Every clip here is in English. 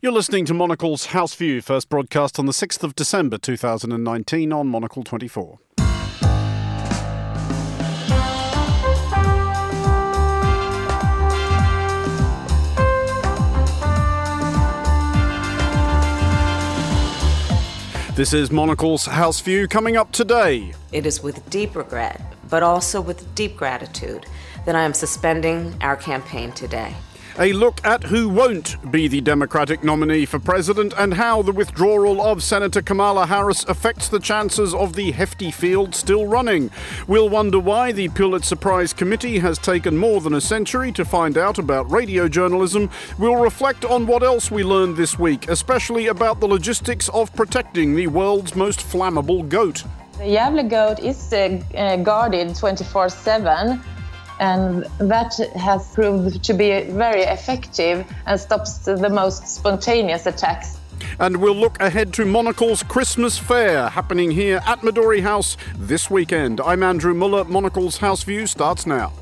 You're listening to Monocle's House View, first broadcast on the 6th of December 2019 on Monocle 24. This is Monocle's House View coming up today. It is with deep regret, but also with deep gratitude, that I am suspending our campaign today. A look at who won't be the Democratic nominee for president and how the withdrawal of Senator Kamala Harris affects the chances of the hefty field still running. We'll wonder why the Pulitzer Prize Committee has taken more than a century to find out about radio journalism. We'll reflect on what else we learned this week, especially about the logistics of protecting the world's most flammable goat. The Gävle goat is uh, uh, guarded 24 7 and that has proved to be very effective and stops the most spontaneous attacks. And we'll look ahead to Monocle's Christmas Fair happening here at Midori House this weekend. I'm Andrew Mueller. Monocle's House View starts now.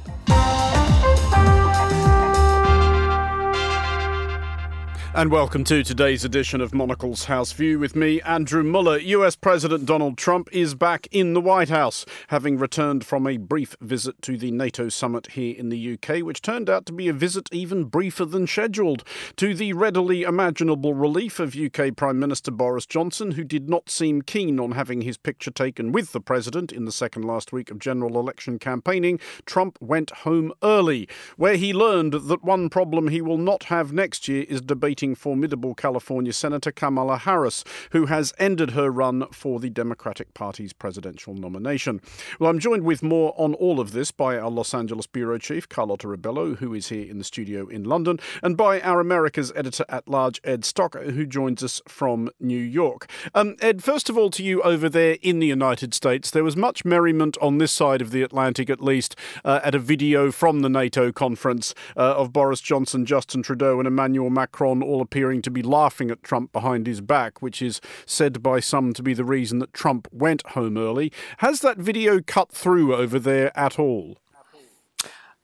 And welcome to today's edition of Monocle's House View with me, Andrew Mueller. US President Donald Trump is back in the White House, having returned from a brief visit to the NATO summit here in the UK, which turned out to be a visit even briefer than scheduled, to the readily imaginable relief of UK Prime Minister Boris Johnson, who did not seem keen on having his picture taken with the president in the second last week of general election campaigning. Trump went home early, where he learned that one problem he will not have next year is debating formidable California Senator Kamala Harris, who has ended her run for the Democratic Party's presidential nomination. Well, I'm joined with more on all of this by our Los Angeles bureau chief, Carlotta Rebelo, who is here in the studio in London, and by our America's editor at large, Ed Stocker, who joins us from New York. Um, Ed, first of all, to you over there in the United States, there was much merriment on this side of the Atlantic, at least, uh, at a video from the NATO conference uh, of Boris Johnson, Justin Trudeau, and Emmanuel Macron all appearing to be laughing at Trump behind his back, which is said by some to be the reason that Trump went home early. Has that video cut through over there at all?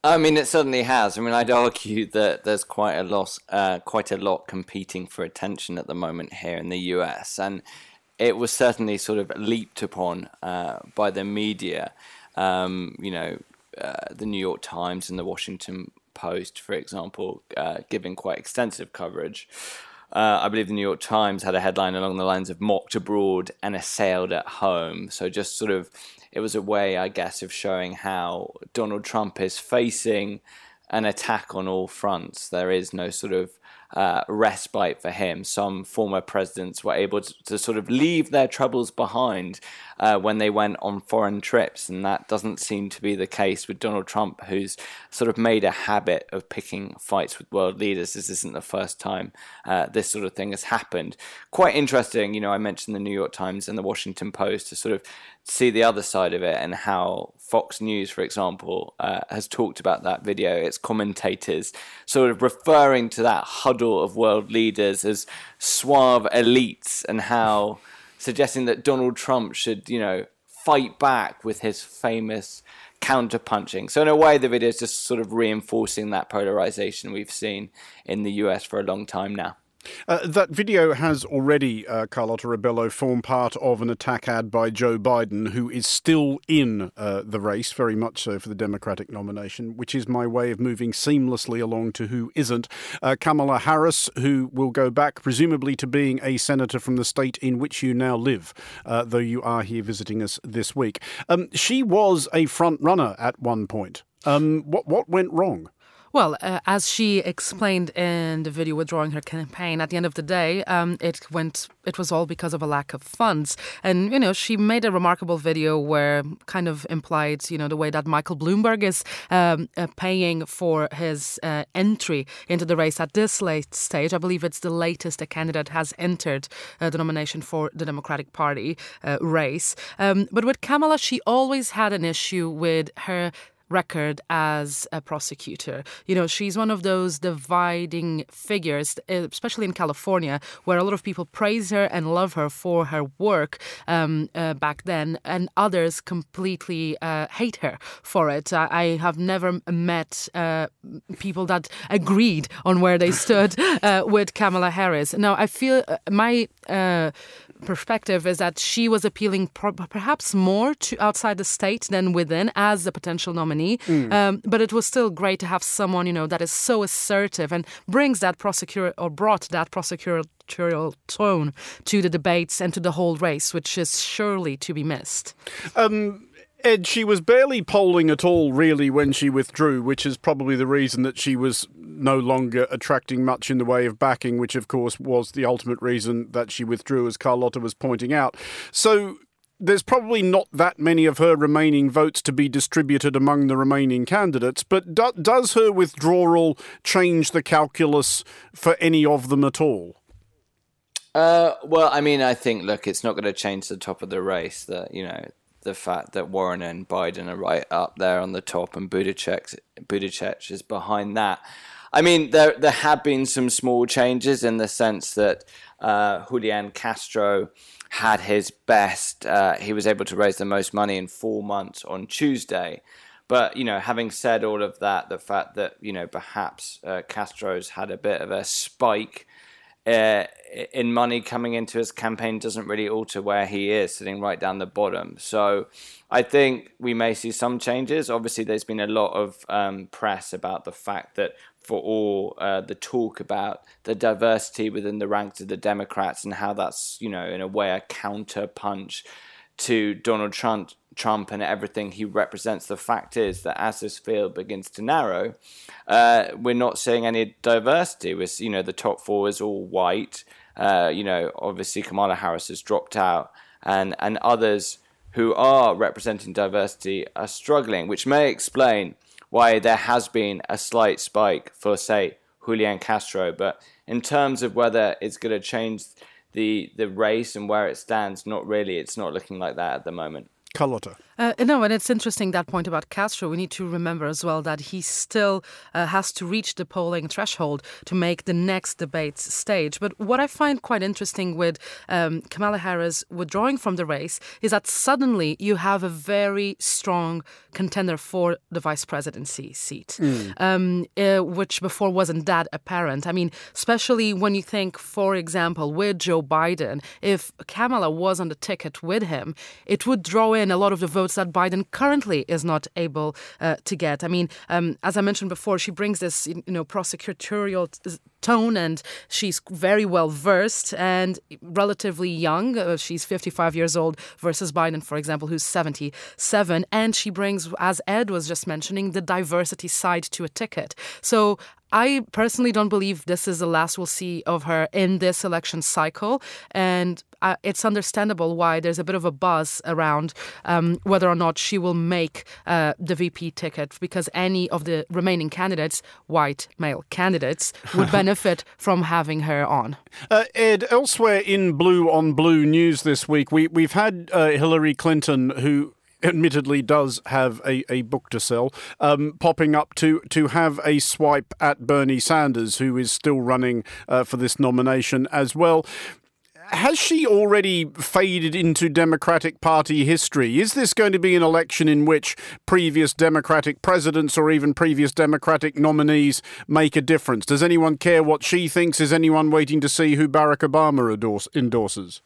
I mean, it certainly has. I mean, I'd argue that there's quite a lot, uh, quite a lot competing for attention at the moment here in the US, and it was certainly sort of leaped upon uh, by the media. Um, you know, uh, the New York Times and the Washington Post, for example, uh, giving quite extensive coverage. Uh, I believe the New York Times had a headline along the lines of mocked abroad and assailed at home. So, just sort of, it was a way, I guess, of showing how Donald Trump is facing an attack on all fronts. There is no sort of uh, respite for him. Some former presidents were able to, to sort of leave their troubles behind uh, when they went on foreign trips, and that doesn't seem to be the case with Donald Trump, who's sort of made a habit of picking fights with world leaders. This isn't the first time uh, this sort of thing has happened. Quite interesting, you know. I mentioned the New York Times and the Washington Post to sort of see the other side of it and how Fox News, for example, uh, has talked about that video. Its commentators sort of referring to that huddle of world leaders as suave elites and how suggesting that Donald Trump should, you know, fight back with his famous counterpunching. So in a way, the video is just sort of reinforcing that polarization we've seen in the US for a long time now. Uh, that video has already, uh, Carlotta Rebelo, formed part of an attack ad by Joe Biden, who is still in uh, the race, very much so for the Democratic nomination, which is my way of moving seamlessly along to who isn't. Uh, Kamala Harris, who will go back, presumably, to being a senator from the state in which you now live, uh, though you are here visiting us this week. Um, she was a front runner at one point. Um, what what went wrong? Well, uh, as she explained in the video withdrawing her campaign, at the end of the day, um, it went. It was all because of a lack of funds, and you know she made a remarkable video where kind of implied, you know, the way that Michael Bloomberg is um, uh, paying for his uh, entry into the race at this late stage. I believe it's the latest a candidate has entered uh, the nomination for the Democratic Party uh, race. Um, but with Kamala, she always had an issue with her record as a prosecutor. You know, she's one of those dividing figures, especially in California, where a lot of people praise her and love her for her work um, uh, back then, and others completely uh, hate her for it. I, I have never met uh, people that agreed on where they stood uh, with Kamala Harris. Now, I feel uh, my uh, perspective is that she was appealing perhaps more to outside the state than within as a potential nominee. Mm. Um, but it was still great to have someone, you know, that is so assertive and brings that prosecutor or brought that prosecutorial tone to the debates and to the whole race, which is surely to be missed. Um, Ed, she was barely polling at all, really, when she withdrew, which is probably the reason that she was no longer attracting much in the way of backing, which, of course, was the ultimate reason that she withdrew, as Carlotta was pointing out. So there's probably not that many of her remaining votes to be distributed among the remaining candidates, but do- does her withdrawal change the calculus for any of them at all? Uh, well, I mean, I think look, it's not going to change the top of the race. That you know, the fact that Warren and Biden are right up there on the top, and Buttigieg, Buttigieg is behind that. I mean, there there have been some small changes in the sense that uh, Julian Castro had his best. Uh, he was able to raise the most money in four months on Tuesday. But you know, having said all of that, the fact that you know perhaps uh, Castro's had a bit of a spike uh, in money coming into his campaign doesn't really alter where he is, sitting right down the bottom. So I think we may see some changes. Obviously, there's been a lot of um, press about the fact that for all uh, the talk about the diversity within the ranks of the Democrats and how that's, you know, in a way a counter punch to Donald Trump Trump and everything he represents. The fact is that as this field begins to narrow, uh, we're not seeing any diversity. With you know the top four is all white. Uh, you know, obviously Kamala Harris has dropped out, and and others who are representing diversity are struggling, which may explain why there has been a slight spike for say Julian Castro. But in terms of whether it's going to change the the race and where it stands, not really. It's not looking like that at the moment. Carlotta. Uh, no, and it's interesting that point about Castro. We need to remember as well that he still uh, has to reach the polling threshold to make the next debate stage. But what I find quite interesting with um, Kamala Harris withdrawing from the race is that suddenly you have a very strong contender for the vice presidency seat, mm. um, uh, which before wasn't that apparent. I mean, especially when you think, for example, with Joe Biden, if Kamala was on the ticket with him, it would draw in a lot of the votes that Biden currently is not able uh, to get. I mean, um, as I mentioned before, she brings this you know prosecutorial tone and she's very well versed and relatively young. Uh, she's 55 years old versus Biden, for example, who's 77. And she brings, as Ed was just mentioning, the diversity side to a ticket. So I personally don't believe this is the last we'll see of her in this election cycle. And uh, it's understandable why there's a bit of a buzz around um, whether or not she will make uh, the VP ticket because any of the remaining candidates, white male candidates, would benefit from having her on. Uh, Ed, elsewhere in blue on blue news this week, we, we've had uh, Hillary Clinton, who admittedly does have a, a book to sell, um, popping up to, to have a swipe at Bernie Sanders, who is still running uh, for this nomination as well. Has she already faded into Democratic Party history? Is this going to be an election in which previous Democratic presidents or even previous Democratic nominees make a difference? Does anyone care what she thinks? Is anyone waiting to see who Barack Obama endorses?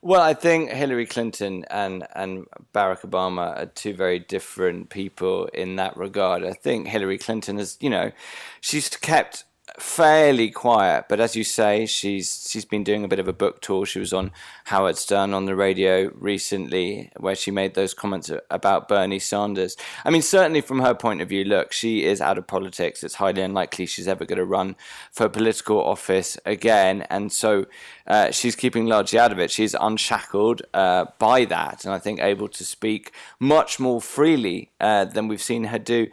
Well, I think Hillary Clinton and, and Barack Obama are two very different people in that regard. I think Hillary Clinton is, you know, she's kept fairly quiet, but as you say, she's she's been doing a bit of a book tour. She was on Howard Stern on the radio recently, where she made those comments about Bernie Sanders. I mean, certainly from her point of view, look, she is out of politics. It's highly unlikely she's ever going to run for political office again, and so uh, she's keeping largely out of it. She's unshackled uh, by that, and I think able to speak much more freely uh, than we've seen her do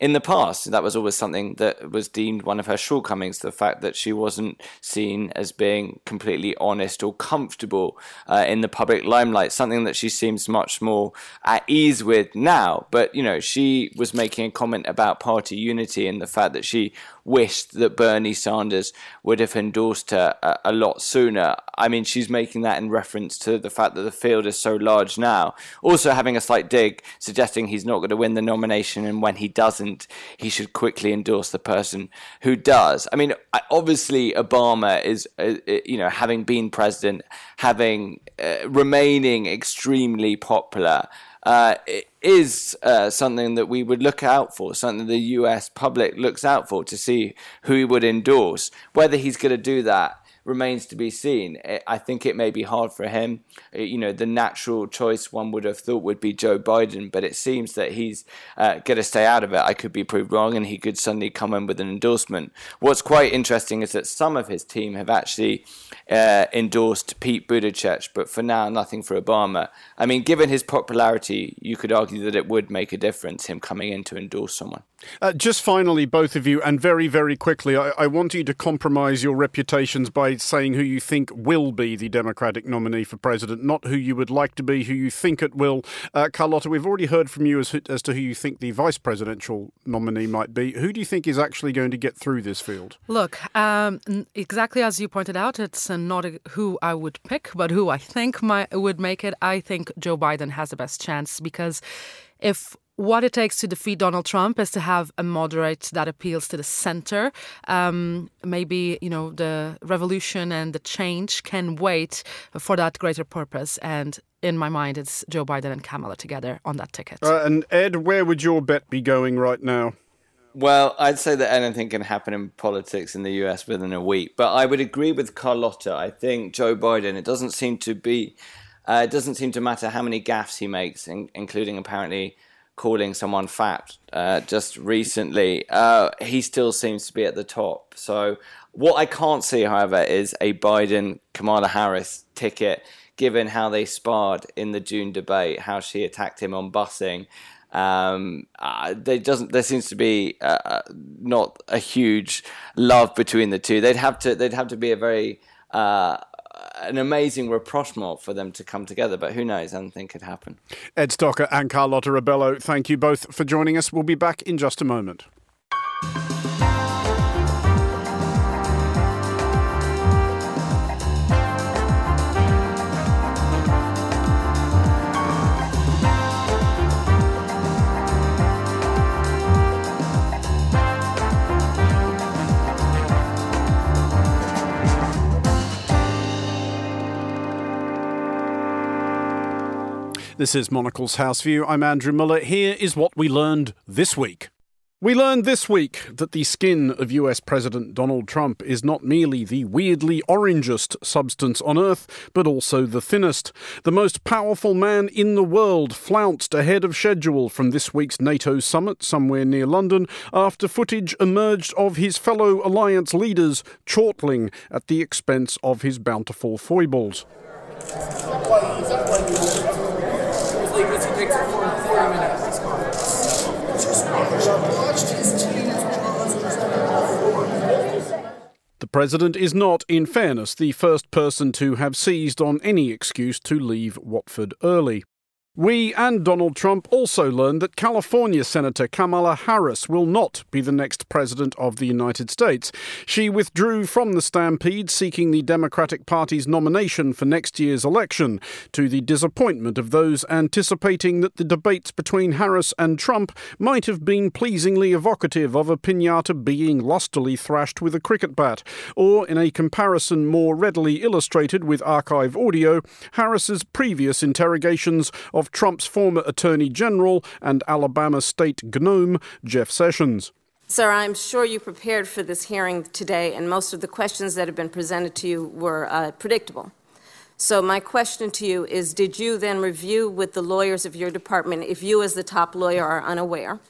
in the past, that was always something that was deemed one of her shortcomings the fact that she wasn't seen as being completely honest or comfortable uh, in the public limelight, something that she seems much more at ease with now. But, you know, she was making a comment about party unity and the fact that she wished that Bernie Sanders would have endorsed her a, a, lot sooner. I mean, she's making that in reference to the fact that the field is so large now. Also, having a slight dig, suggesting he's not going to win the nomination, and when he doesn't, he should quickly endorse the person who does. I mean, obviously, Obama is, uh, uh, you know, having been president, having uh, remaining extremely popular uh, is uh, something that we would look out for, something the US public looks out for to see who he would endorse. Whether he's going to do that remains to be seen. I think it may be hard for him. You know, the natural choice one would have thought would be Joe Biden, but it seems that he's uh, going to stay out of it. I could be proved wrong, and he could suddenly come in with an endorsement. What's quite interesting is that some of his team have actually uh, endorsed Pete Buttigieg, but for now, nothing for Obama. I mean, given his popularity, you could argue that it would make a difference him coming in to endorse someone. Uh, just finally, both of you, and very, very quickly, I, I, want you to compromise your reputations by saying who you think will be the Democratic nominee for president, not who you would like to be, who you think it will. Uh, Carlotta, we've already heard from you as, as to who you think the vice presidential nominee might be. Who do you think is actually going to get through this field? Look, um, exactly as you pointed out, it's not a, who I would pick, but who I think might, would make it. I think Joe Biden has the best chance because if what it takes to defeat Donald Trump is to have a moderate that appeals to the center. Um, maybe you know the revolution and the change can wait for that greater purpose. And in my mind, it's Joe Biden and Kamala together on that ticket. Uh, and Ed, where would your bet be going right now? Well, I'd say that anything can happen in politics in the US within a week, but I would agree with Carlotta. I think Joe Biden. It doesn't seem to be. Uh, it doesn't seem to matter how many gaffes he makes, in, including apparently calling someone fat uh, just recently, uh, he still seems to be at the top. So, what I can't see, however, is a Biden Kamala Harris ticket, given how they sparred in the June debate, how she attacked him on busing. Um, uh, there doesn't. There seems to be uh, uh, not a huge love between the two. They'd have to. They'd have to be a very uh, an amazing rapprochement for them to come together, but who knows? Anything could happen. Ed Stocker and Carlotta Rebelo, thank you both for joining us. We'll be back in just a moment. This is Monocle's House View. I'm Andrew Mueller. Here is what we learned this week. We learned this week that the skin of US President Donald Trump is not merely the weirdly orangest substance on Earth, but also the thinnest. The most powerful man in the world flounced ahead of schedule from this week's NATO summit somewhere near London after footage emerged of his fellow alliance leaders chortling at the expense of his bountiful foibles minutes. The president is not, in fairness, the first person to have seized on any excuse to leave Watford early. We and Donald Trump also learned that California Senator Kamala Harris will not be the next president of the United States. She withdrew from the stampede seeking the Democratic Party's nomination for next year's election, to the disappointment of those anticipating that the debates between Harris and Trump might have been pleasingly evocative of a pinata being lustily thrashed with a cricket bat, or, in a comparison more readily illustrated with archive audio, Harris's previous interrogations of Trump's former Attorney General and Alabama state gnome, Jeff Sessions. Sir, I'm sure you prepared for this hearing today, and most of the questions that have been presented to you were uh, predictable. So, my question to you is Did you then review with the lawyers of your department, if you, as the top lawyer, are unaware,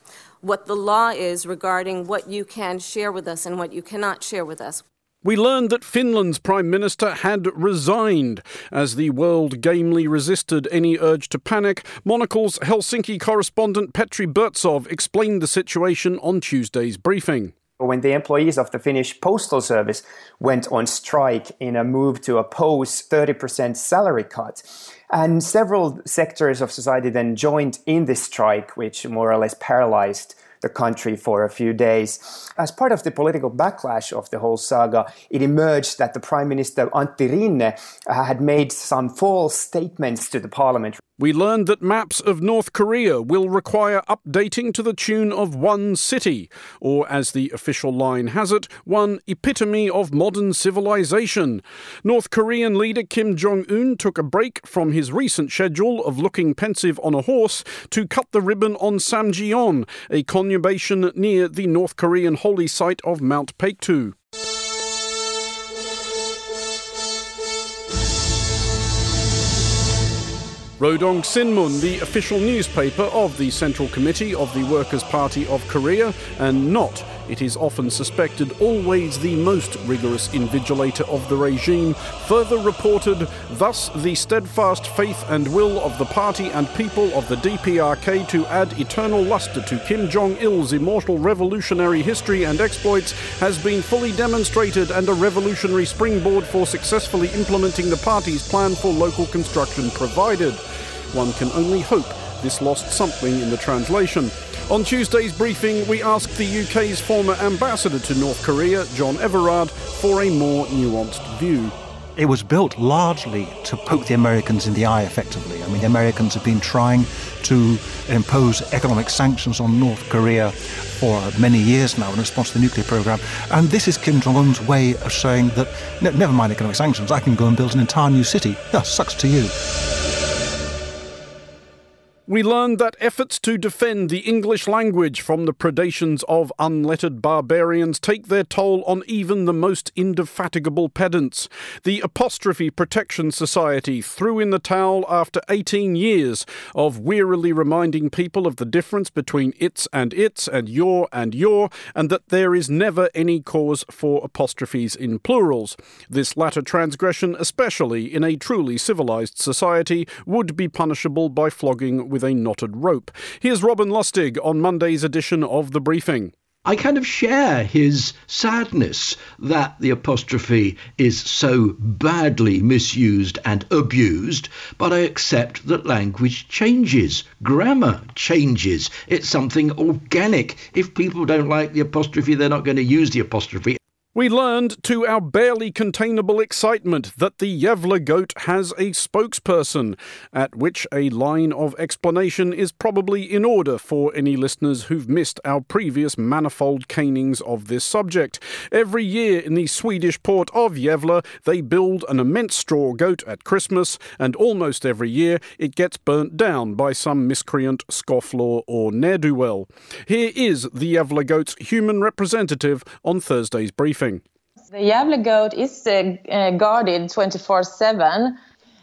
what the law is regarding what you can share with us and what you cannot share with us? We learned that Finland's Prime Minister had resigned. As the world gamely resisted any urge to panic, Monocle's Helsinki correspondent Petri Burtsoff explained the situation on Tuesday's briefing. When the employees of the Finnish Postal Service went on strike in a move to oppose 30% salary cut, and several sectors of society then joined in this strike, which more or less paralyzed the country for a few days. As part of the political backlash of the whole saga, it emerged that the Prime Minister Antti Rinne uh, had made some false statements to the parliament. We learned that maps of North Korea will require updating to the tune of one city, or as the official line has it, one epitome of modern civilization. North Korean leader Kim Jong un took a break from his recent schedule of looking pensive on a horse to cut the ribbon on Samjiyon, a conurbation near the North Korean holy site of Mount Paektu. Rodong Sinmun, the official newspaper of the Central Committee of the Workers' Party of Korea, and not, it is often suspected, always the most rigorous invigilator of the regime, further reported, thus the steadfast faith and will of the party and people of the DPRK to add eternal luster to Kim Jong il's immortal revolutionary history and exploits has been fully demonstrated, and a revolutionary springboard for successfully implementing the party's plan for local construction provided. One can only hope this lost something in the translation. On Tuesday's briefing, we asked the UK's former ambassador to North Korea, John Everard, for a more nuanced view. It was built largely to poke the Americans in the eye effectively. I mean, the Americans have been trying to impose economic sanctions on North Korea for many years now in response to the nuclear program. And this is Kim Jong un's way of saying that, never mind economic sanctions, I can go and build an entire new city. Yeah, sucks to you. We learned that efforts to defend the English language from the predations of unlettered barbarians take their toll on even the most indefatigable pedants. The Apostrophe Protection Society threw in the towel after 18 years of wearily reminding people of the difference between its and its and your and your, and that there is never any cause for apostrophes in plurals. This latter transgression, especially in a truly civilized society, would be punishable by flogging with with a knotted rope. Here's Robin Lustig on Monday's edition of The Briefing. I kind of share his sadness that the apostrophe is so badly misused and abused, but I accept that language changes, grammar changes. It's something organic. If people don't like the apostrophe, they're not going to use the apostrophe. We learned to our barely containable excitement that the Gävle goat has a spokesperson, at which a line of explanation is probably in order for any listeners who've missed our previous manifold canings of this subject. Every year in the Swedish port of Gävle, they build an immense straw goat at Christmas, and almost every year it gets burnt down by some miscreant, scofflaw, or ne'er do well. Here is the Gävle goat's human representative on Thursday's briefing. The Gävle goat is uh, uh, guarded 24 7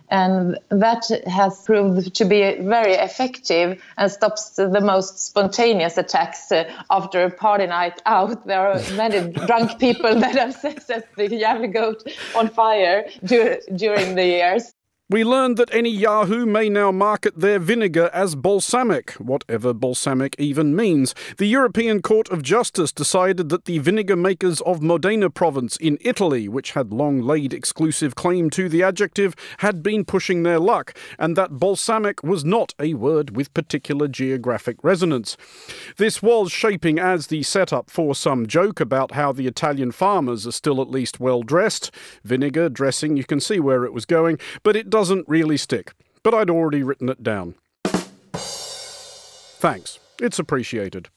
and that has proved to be very effective and stops the most spontaneous attacks uh, after a party night out. There are many drunk people that have set the Gävle goat on fire dur- during the years. We learned that any Yahoo may now market their vinegar as balsamic, whatever balsamic even means. The European Court of Justice decided that the vinegar makers of Modena province in Italy, which had long laid exclusive claim to the adjective, had been pushing their luck, and that balsamic was not a word with particular geographic resonance. This was shaping as the setup for some joke about how the Italian farmers are still at least well dressed. Vinegar, dressing, you can see where it was going, but it doesn't really stick, but I'd already written it down. Thanks. It's appreciated.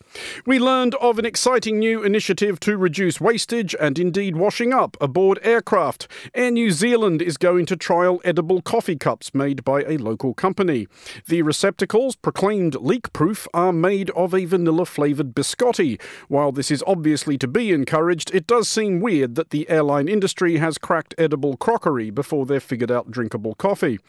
We learned of an exciting new initiative to reduce wastage and indeed washing up aboard aircraft. Air New Zealand is going to trial edible coffee cups made by a local company. The receptacles, proclaimed leak proof, are made of a vanilla flavoured biscotti. While this is obviously to be encouraged, it does seem weird that the airline industry has cracked edible crockery before they've figured out drinkable coffee.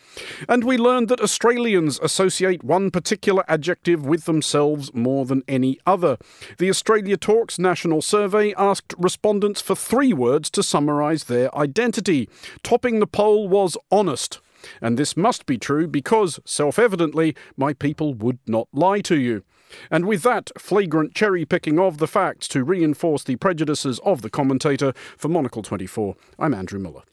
And we learned that Australians associate one particular adjective with themselves themselves more than any other. The Australia Talks National Survey asked respondents for three words to summarise their identity. Topping the poll was honest. And this must be true because, self evidently, my people would not lie to you. And with that flagrant cherry picking of the facts to reinforce the prejudices of the commentator, for Monocle 24, I'm Andrew Mueller.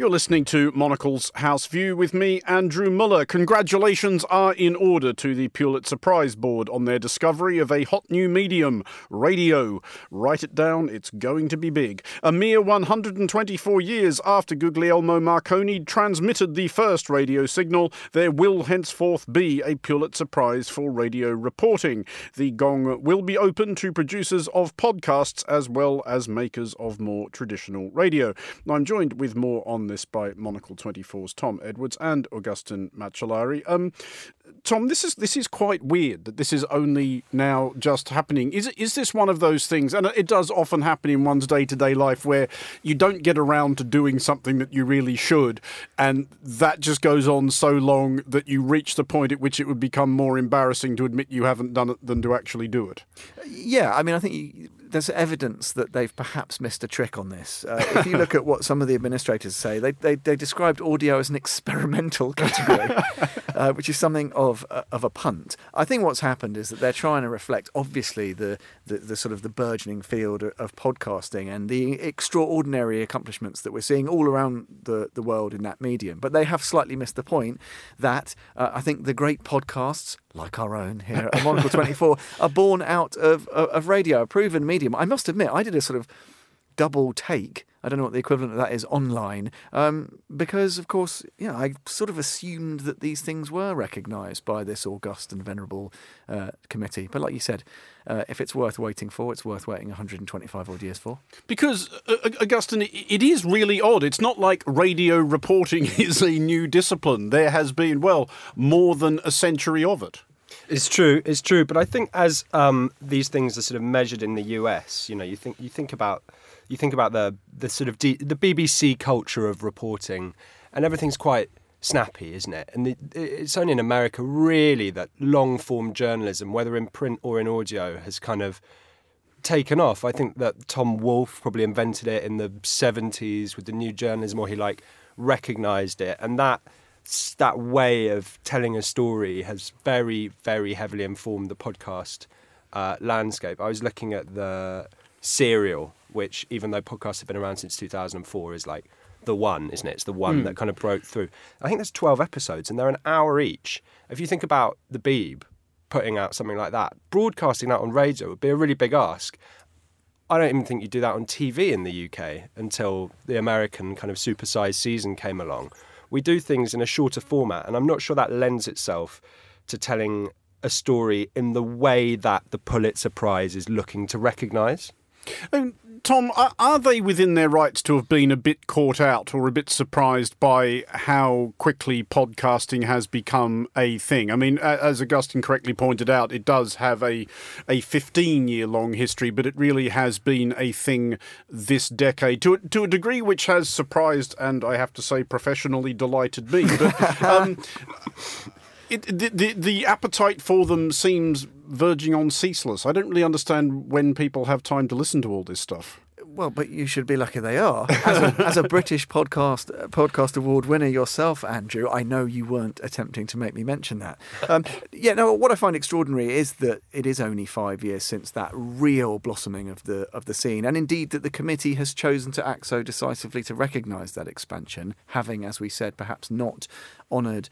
You're listening to Monocle's House View with me, Andrew Mueller. Congratulations are in order to the Pulitzer Prize Board on their discovery of a hot new medium, radio. Write it down, it's going to be big. A mere 124 years after Guglielmo Marconi transmitted the first radio signal, there will henceforth be a Pulitzer Prize for radio reporting. The gong will be open to producers of podcasts as well as makers of more traditional radio. I'm joined with more on this by Monocle 24's Tom Edwards and Augustin Macellari. Um, Tom, this is this is quite weird that this is only now just happening. Is is this one of those things? And it does often happen in one's day to day life where you don't get around to doing something that you really should, and that just goes on so long that you reach the point at which it would become more embarrassing to admit you haven't done it than to actually do it. Yeah, I mean, I think there's evidence that they've perhaps missed a trick on this. Uh, if you look at what some of the administrators say, they, they, they described audio as an experimental category, uh, which is something of uh, of a punt. I think what's happened is that they're trying to reflect, obviously, the, the, the sort of the burgeoning field of podcasting and the extraordinary accomplishments that we're seeing all around the, the world in that medium. But they have slightly missed the point that uh, I think the great podcasts like our own here at Monocle 24, are born out of, of, radio, a proven medium. I must admit, I did a sort of double take. I don't know what the equivalent of that is online, um, because of course, yeah, I sort of assumed that these things were recognised by this august and venerable uh, committee. But like you said, uh, if it's worth waiting for, it's worth waiting 125 odd years for. Because, uh, Augustine, it is really odd. It's not like radio reporting is a new discipline. There has been, well, more than a century of it. It's true. It's true. But I think as um, these things are sort of measured in the US, you know, you think you think about you think about the the sort of D, the BBC culture of reporting, and everything's quite snappy, isn't it? And the, it's only in America really that long form journalism, whether in print or in audio, has kind of taken off. I think that Tom Wolfe probably invented it in the 70s with the new journalism, or he like recognized it, and that that way of telling a story has very, very heavily informed the podcast uh, landscape. I was looking at the Serial, which, even though podcasts have been around since 2004, is like the one, isn't it? It's the one mm. that kind of broke through. I think there's 12 episodes and they're an hour each. If you think about the Beeb putting out something like that, broadcasting that on radio would be a really big ask. I don't even think you'd do that on TV in the UK until the American kind of supersized season came along we do things in a shorter format, and I'm not sure that lends itself to telling a story in the way that the Pulitzer Prize is looking to recognise. Um, Tom, are they within their rights to have been a bit caught out or a bit surprised by how quickly podcasting has become a thing? I mean, as Augustine correctly pointed out, it does have a a 15 year long history, but it really has been a thing this decade to to a degree which has surprised and I have to say professionally delighted me. But um, it, the, the, the appetite for them seems verging on ceaseless. I don't really understand when people have time to listen to all this stuff. Well, but you should be lucky they are. As a, as a British podcast uh, podcast award winner yourself, Andrew, I know you weren't attempting to make me mention that. Um, yeah, no. What I find extraordinary is that it is only five years since that real blossoming of the of the scene, and indeed that the committee has chosen to act so decisively to recognise that expansion, having, as we said, perhaps not honoured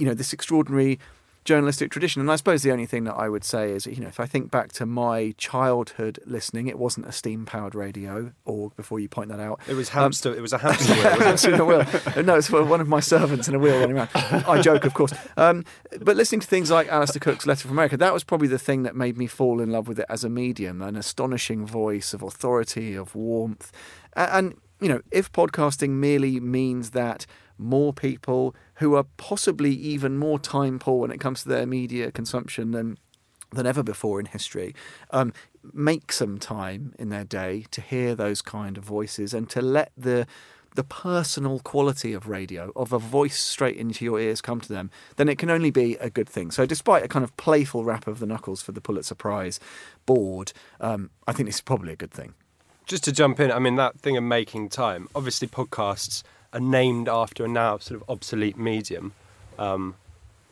you know this extraordinary journalistic tradition. And I suppose the only thing that I would say is, you know, if I think back to my childhood listening, it wasn't a steam powered radio, or before you point that out, it was hamster. Um, it was a hamster wheel. a wheel. No, it's one of my servants in a wheel running around. I joke, of course. Um, but listening to things like Alistair Cooke's Letter from America, that was probably the thing that made me fall in love with it as a medium. An astonishing voice of authority, of warmth, and, and you know, if podcasting merely means that more people who are possibly even more time poor when it comes to their media consumption than than ever before in history, um, make some time in their day to hear those kind of voices and to let the the personal quality of radio, of a voice straight into your ears come to them, then it can only be a good thing. So, despite a kind of playful rap of the knuckles for the Pulitzer Prize board, um, I think this is probably a good thing. Just to jump in, I mean, that thing of making time, obviously, podcasts are named after a now sort of obsolete medium. Um,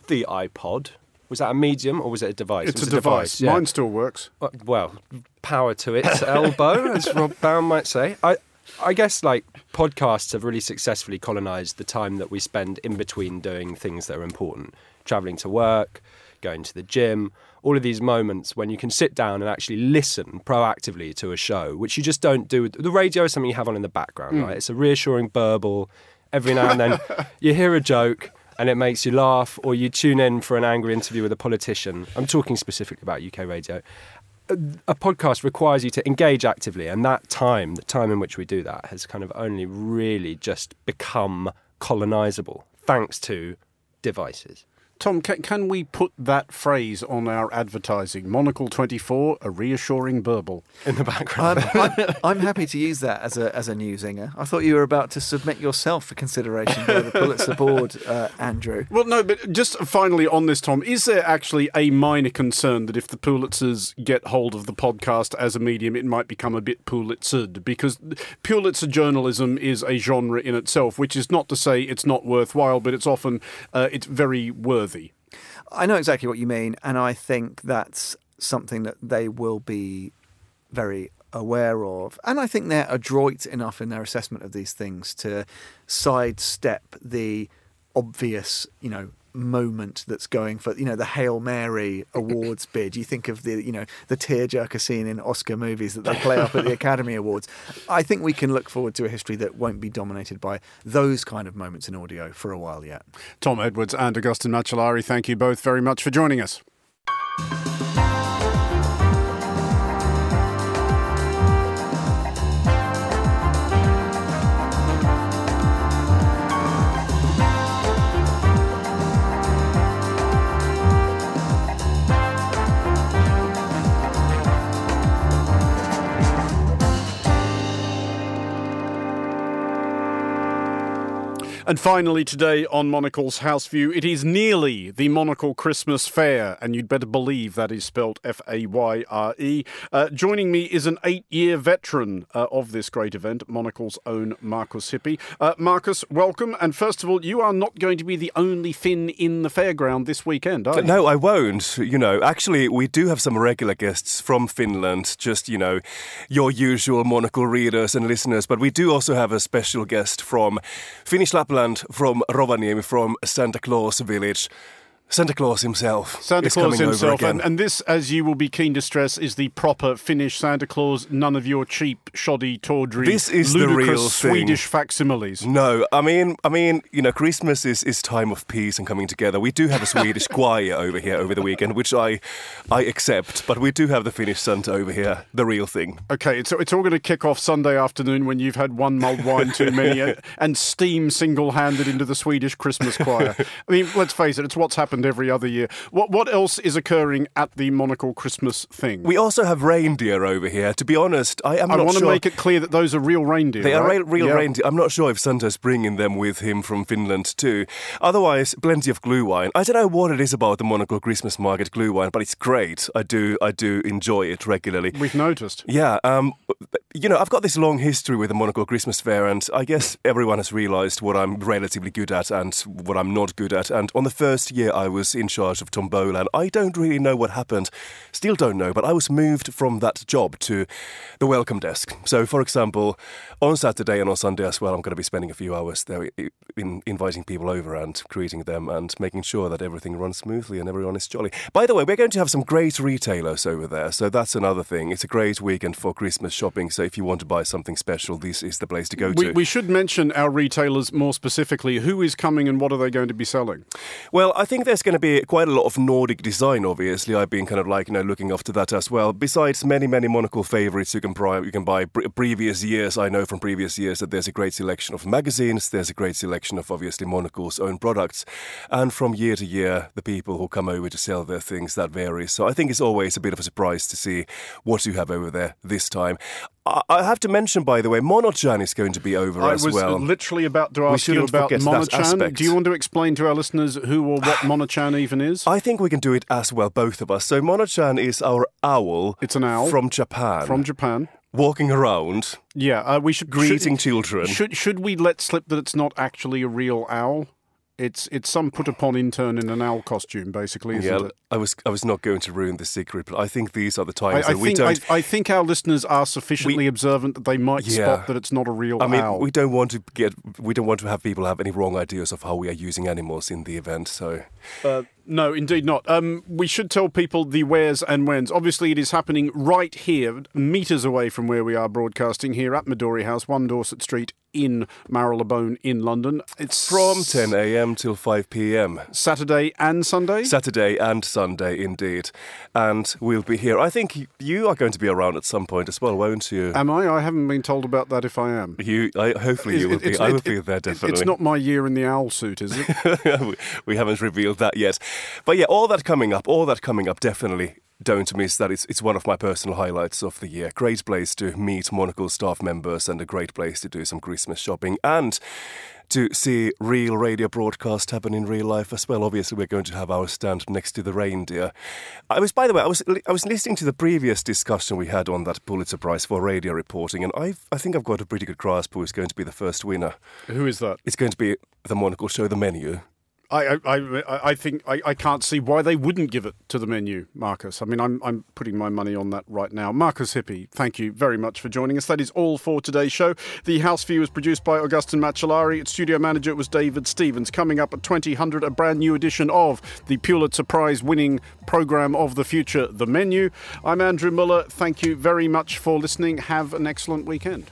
the iPod. Was that a medium or was it a device? It's it a, device. yeah. Mine still works. Uh, Well, power to its elbow, as Rob Bound might say. I, I guess like podcasts have really successfully colonized the time that we spend in between doing things that are important, traveling to work, going to the gym. All of these moments when you can sit down and actually listen proactively to a show, which you just don't do. The radio is something you have on in the background, hmm. right? It's a reassuring burble. Every now and then you hear a joke and it makes you laugh, or you tune in for an angry interview with a politician. I'm talking specifically about UK radio. A, a podcast requires you to engage actively, and that time, the time in which we do that, has kind of only really just become colonizable thanks to devices. Tom, can, can we put that phrase on our advertising? Monocle 24, a reassuring burble. In the background. I'm, I'm, I'm happy to use that as a as a news zinger. I thought you were about to submit yourself for consideration by the Pulitzer Board, uh, Andrew. Well, no, but just finally on this, Tom, is there actually a minor concern that if the Pulitzers get hold of the podcast as a medium, it might become a bit Pulitzered? Because Pulitzer journalism is a genre in itself, which is not to say it's not worthwhile, but it's often uh, it's very worthy. I know exactly what you mean, and I think that's something that they will be very aware of. And I think they're adroit enough in their assessment of these things to sidestep the obvious, you know, moment that's going for you know the Hail Mary awards bid. You think of the you know the tearjerker scene in Oscar movies that they play up at the Academy Awards. I think we can look forward to a history that won't be dominated by those kind of moments in audio for a while yet. Tom Edwards and Augustin Macellari, thank you both very much for joining us. And finally, today on Monocle's House View, it is nearly the Monocle Christmas Fair, and you'd better believe that is spelled F A Y R E. Uh, joining me is an eight year veteran uh, of this great event, Monocle's own Markus Hippi. Uh, Markus, welcome. And first of all, you are not going to be the only Finn in the fairground this weekend, are you? No, I won't. You know, actually, we do have some regular guests from Finland, just, you know, your usual monocle readers and listeners, but we do also have a special guest from Finnish Lapland, from Rovaniemi, from Santa Claus village. Santa Claus himself. Santa Claus himself, and, and this, as you will be keen to stress, is the proper Finnish Santa Claus. None of your cheap, shoddy, tawdry, This is the ludicrous real thing. Swedish facsimiles. No, I mean, I mean, you know, Christmas is, is time of peace and coming together. We do have a Swedish choir over here over the weekend, which I I accept, but we do have the Finnish Santa over here, the real thing. Okay, it's, it's all going to kick off Sunday afternoon when you've had one mulled wine too many and, and steam single handed into the Swedish Christmas choir. I mean, let's face it, it's what's happened every other year. What, what else is occurring at the Monocle Christmas thing? We also have reindeer over here. To be honest, I am I want to sure. make it clear that those are real reindeer. They are right? real, real Yeah. reindeer. I'm not sure if Santa's bringing them with him from Finland too. Otherwise, plenty of glühwein. I don't know what it is about the Monocle Christmas Market glühwein, but it's great. I do, I do enjoy it regularly. We've noticed. Yeah, um, you know, I've got this long history with the Monocle Christmas Fair, and I guess everyone has realised what I'm relatively good at and what I'm not good at. And on the first year I was in charge of Tombola, and I don't really know what happened. Still don't know, but I was moved from that job to the welcome desk. So, for example, on Saturday and on Sunday as well, I'm going to be spending a few hours there in inviting people over and greeting them and making sure that everything runs smoothly and everyone is jolly. By the way, we're going to have some great retailers over there, so that's another thing. It's a great weekend for Christmas shopping, so if you want to buy something special, this is the place to go We, to. we should mention our retailers more specifically. Who is coming and what are they going to be selling? Well, I think there's going to be quite a lot of Nordic design. Obviously, I've been kind of like you know looking after that as well. Besides many many monocle favorites you can buy, you can buy previous years. I know from previous years that there's a great selection of magazines. There's a great selection of obviously Monocle's own products, and from year to year, the people who come over to sell their things that varies. So I think it's always a bit of a surprise to see what you have over there this time. I have to mention, by the way, Monochan is going to be over I as was literally about to ask you about Monochan. Do you want to explain to our listeners who or what Monochan even is? I think we can do it as well, both of us. So Monochan is our owl. It's an owl from Japan. From Japan. Walking around. Yeah, uh, we should greeting should, children. Should should we let slip that it's not actually a real owl? It's it's some put upon intern in an owl costume, basically. yeah, it? I was I was not going to ruin the secret, but I think these are the times I, I that we think, don't. I, I, think our listeners are sufficiently we, observant that they might yeah. spot that it's not a real I mean, owl. we don't want to get we don't want to have people have any wrong ideas of how we are using animals in the event. So. Uh, no, indeed not. Um, we should tell people the wheres and whens. Obviously, it is happening right here, meters away from where we are broadcasting here at Midori House, 1 Dorset Street in Marylebone in London. It's from 10 a.m. till 5 p.m. Saturday and Sunday? Saturday and Sunday, indeed. And we'll be here. I think you are going to be around at some point as well, won't you? Am I? I haven't been told about that if I am. You, I, hopefully you will be. I will be there definitely. It's not my year in the owl suit, is it? we haven't revealed that yet. But yeah, all that coming up, all that coming up, definitely don't miss that. It's, it's one of my personal highlights of the year. Great place to meet Monocle staff members and a great place to do some Christmas shopping and to see real radio broadcast happen in real life as well. Obviously, we're going to have our stand next to the reindeer. I was, by the way, I was I was listening to the previous discussion we had on that Pulitzer Prize for radio reporting, and I I think I've got a pretty good grasp who is going to be the first winner. Who is that? It's going to be the Monocle show, the menu. I, I, I think I, I can't see why they wouldn't give it to the menu, Markus. I mean, I'm, I'm putting my money on that right now. Markus Hippi, thank you very much for joining us. That is all for today's show. The House View was produced by Augustin Macellari. Its studio manager was David Stevens. Coming up at 2000, a brand new edition of the Pulitzer Prize winning program of the future, The Menu. I'm Andrew Mueller. Thank you very much for listening. Have an excellent weekend.